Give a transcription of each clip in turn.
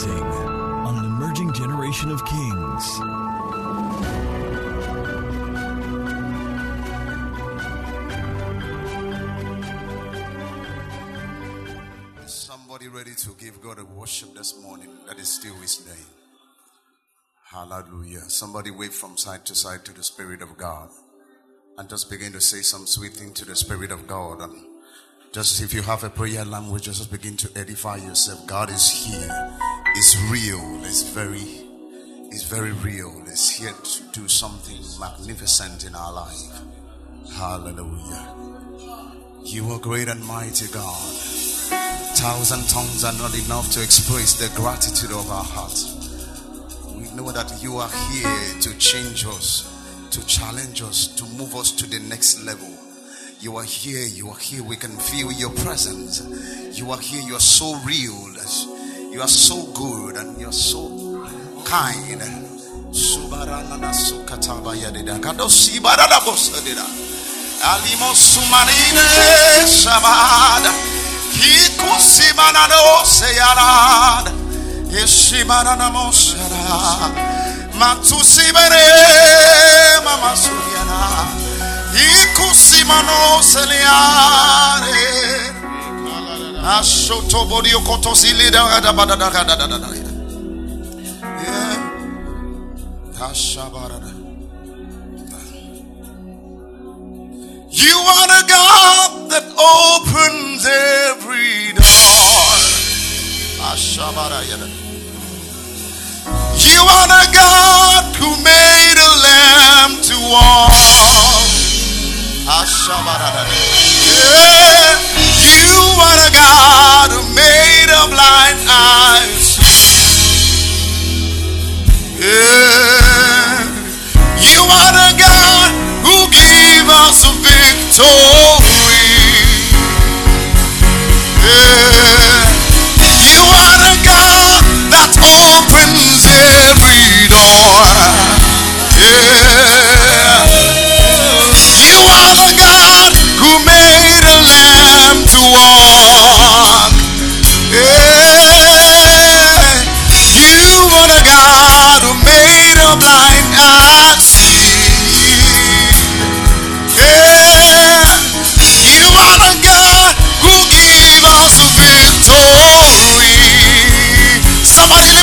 Rising on an emerging generation of kings. Is Somebody ready to give God a worship this morning that is still his name. Hallelujah. Somebody wave from side to side to the Spirit of God and just begin to say some sweet thing to the Spirit of God. And just if you have a prayer language, just begin to edify yourself. God is here. It's real. It's very, it's very real. It's here to do something magnificent in our life. Hallelujah. You are great and mighty God. Thousand tongues are not enough to express the gratitude of our hearts. We know that you are here to change us, to challenge us, to move us to the next level. You are here, you are here. We can feel your presence. You are here, you are so real. You are so good and you're so kind. Alimo sumarine shabada Kiku simana no seyarada Yeshimana namo shara Matu simere mama suriana Iku simano seliare Ah, you are the God that opens every door. Ah, Ashabarayada. You are the God who made a lamb to walk. Ah, Ashabarada. Yeah. You are the God who made a blind eye see. Yeah. You are the God who gave us the victory. Yeah. You are the God that opens every door. Yeah. You are the God who made a lamb to walk. Bye.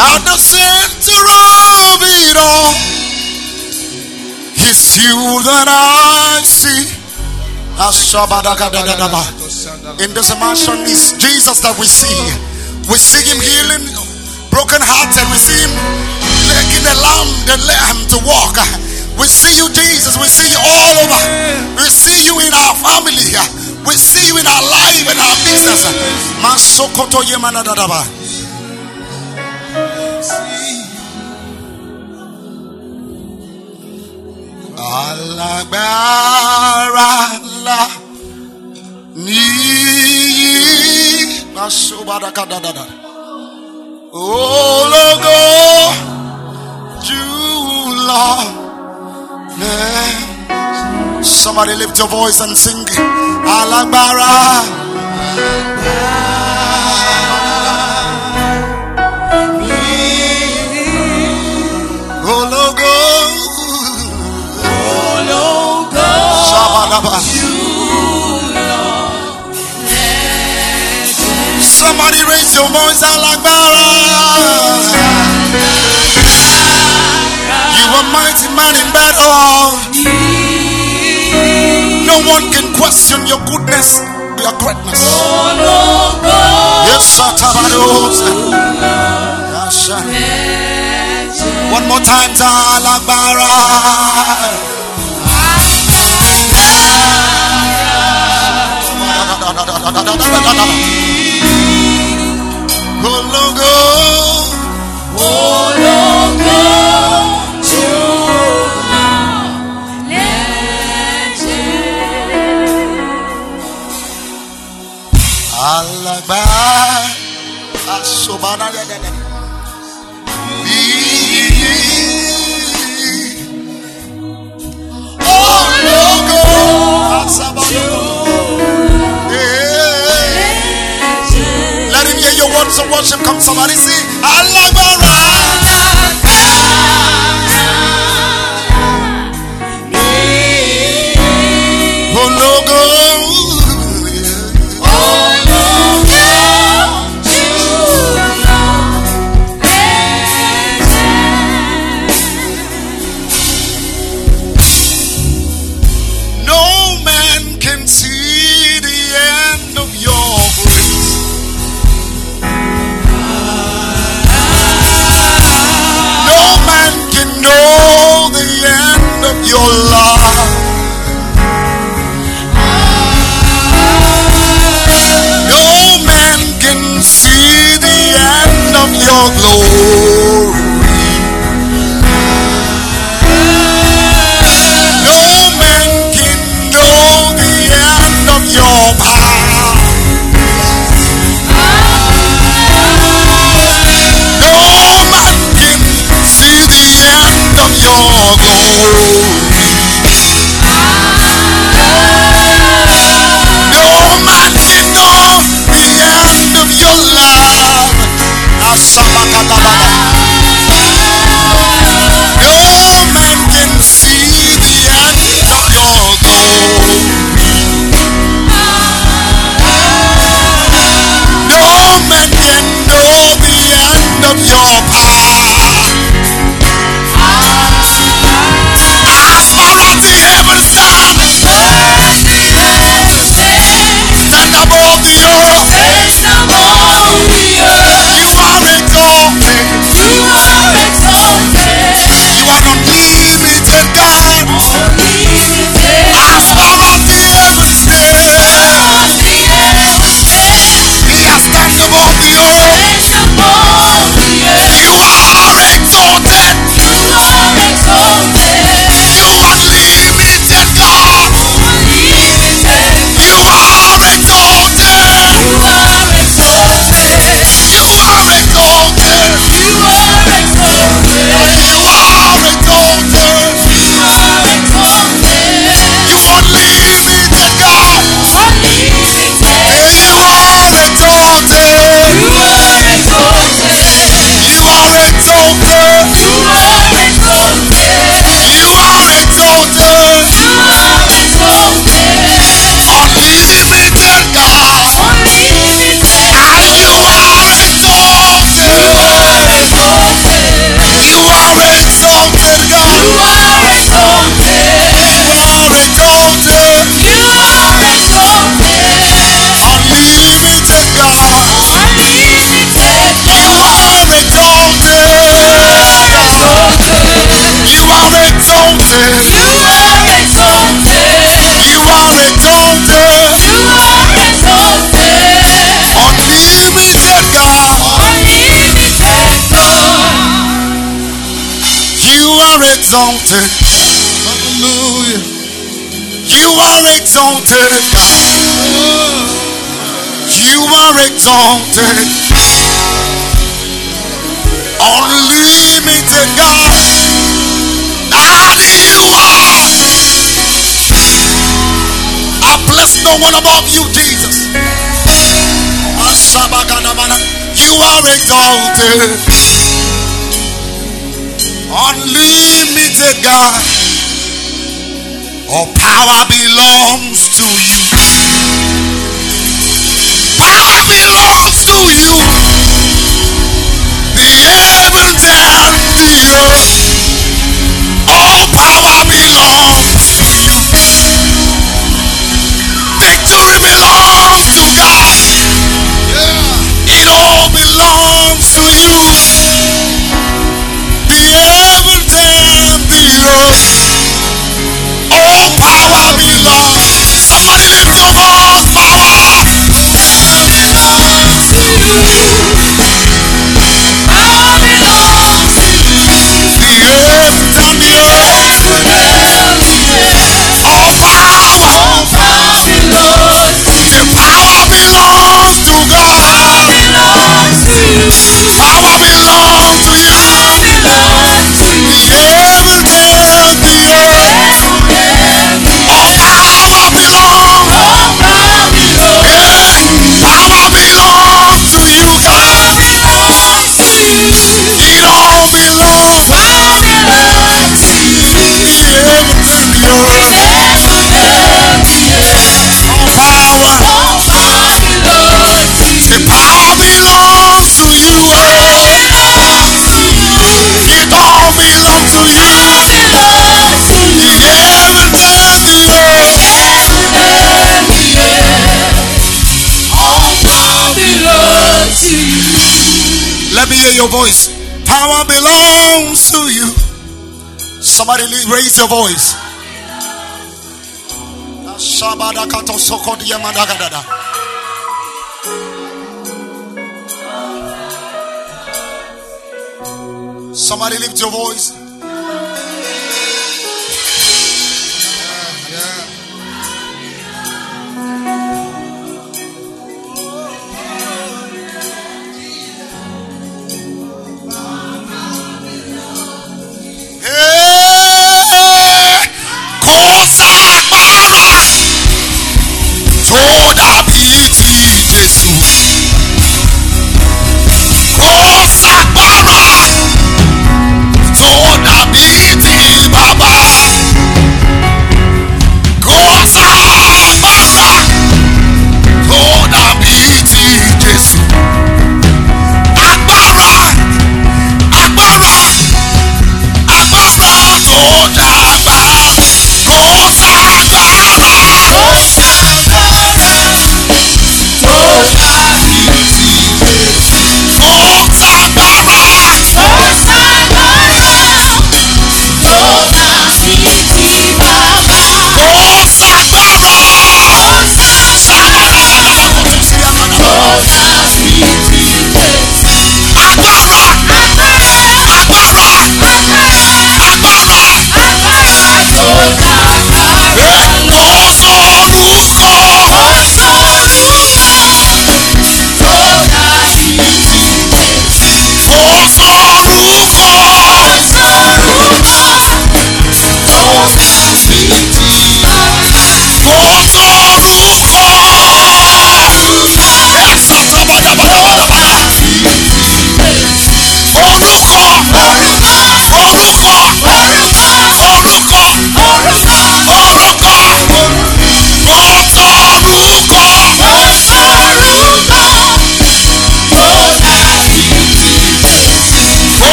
At the center of it all, it's you that I see. In this mansion is Jesus that we see. We see him healing broken hearted. We see him making the lamb, the lamb to walk. We see you, Jesus. We see you all over. We see you in our family. We see you in our life and our business. Alágbára ńlá níyì Masubadakadadada. Ológo jùlọ. lẹ́- Somebody lift your voice and sing. Alágbára. Ológo. Somebody raise your voice alágbára. You are mighty man in battle. No one can question your goodness, your greatness. Yes. One more time, Alagbara. Ologo. Let him hear your words of worship. Come, somebody sing. Alagbara. out your Hallelujah. You are exalted, God. You are exalted. Unlimited God. That you are. I bless no one above you, Jesus. You are exalted. Unlimited God. All power belongs to you. Power belongs to you. The heavens and the earth. All power belongs. your voice. Power belongs to you. Somebody raise your voice. Somebody lift your voice.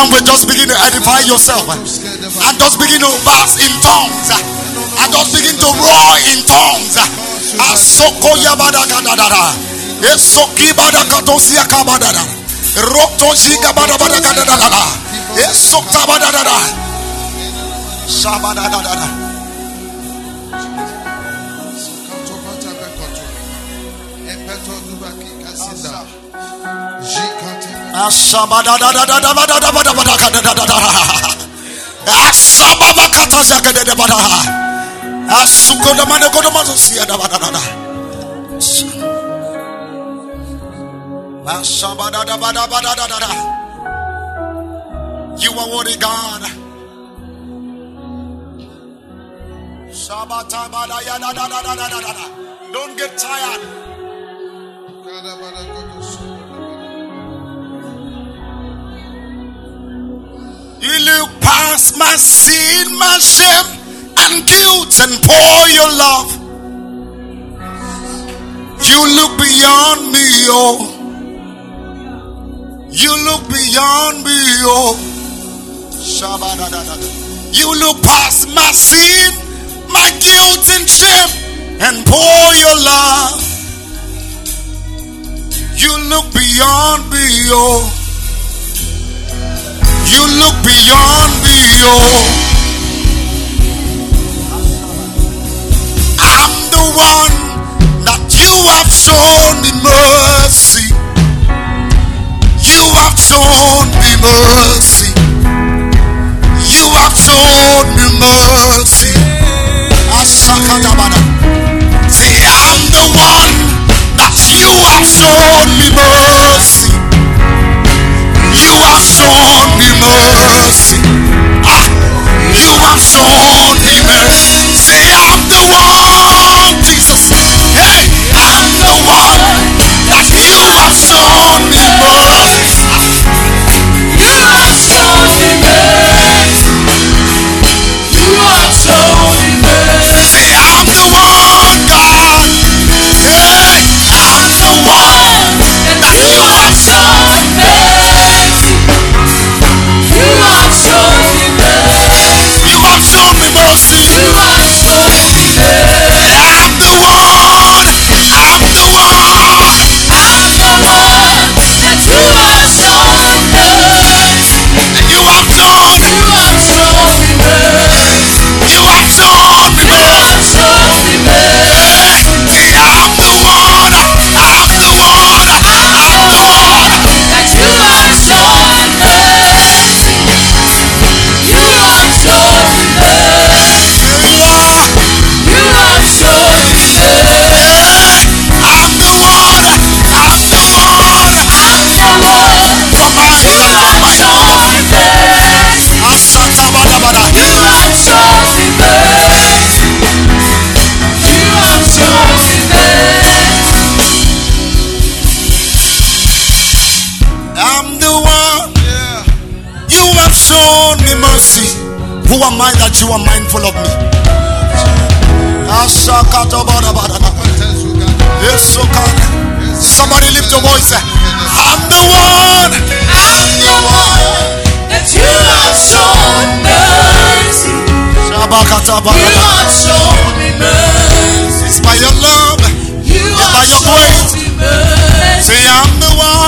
Language, just begin to edify yourself. And just begin to bask in tongues. And just begin to roar in tongues. Asoko yabada kadadada. Esoki You are worthy, God. Don't get tired. My sin, my shame, and guilt, and pour your love. You look beyond me, oh. You look beyond me, oh. You look past my sin, my guilt, and shame, and pour your love. You look beyond me, oh. You look beyond me, I'm the one that you have shown me mercy. You have shown me mercy. You have shown me mercy. Say, I'm the one that you have shown me mercy. You have shown me mercy. Mercy. You are mindful of me? Yes. Somebody lift your voice. Eh. I'm the one. I'm the one that you have shown mercy. You have shown me mercy. It's by your love. You by your grace. Say, I'm the one.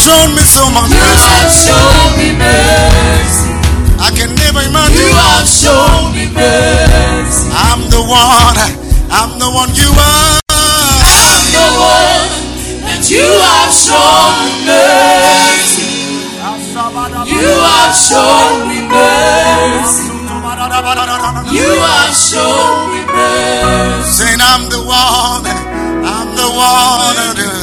Shown me so much You mercy. have shown me mercy. I can never imagine. You have shown me mercy. I'm the one. I'm the one you are. I'm the one that you have shown me mercy. You have shown me mercy. You have shown me mercy. Saying, I'm the one. I'm the one.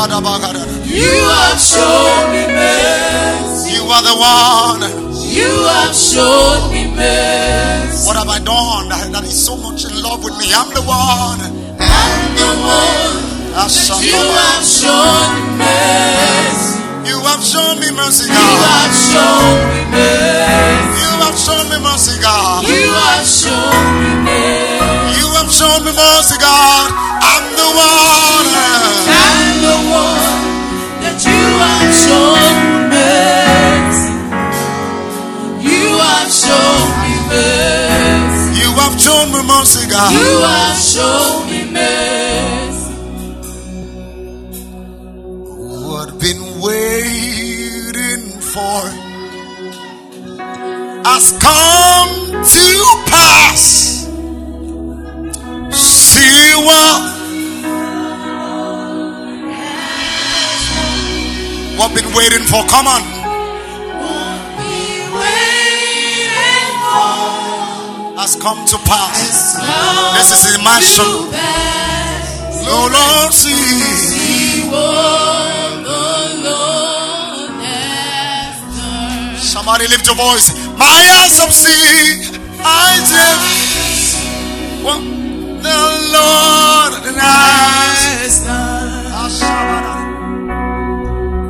You have shown me mercy. You are the one. You have shown me mercy. What have I done that, is so much in love with me? I'm the one. I'm the one ah, that you have shown me mercy. You have shown me mercy, God. You have shown me mercy. You have shown me mercy, God. You have shown me mercy. You have shown me mercy, God. I'm the one. You have shown me mercy. You have shown me mercy. You have shown me mercy, God. You have shown What been waiting for? Come on. Has come to pass. This is the mansion. Oh Lord, see. Somebody lift your voice. My eyes have seen. Eyes have. What the Lord done. I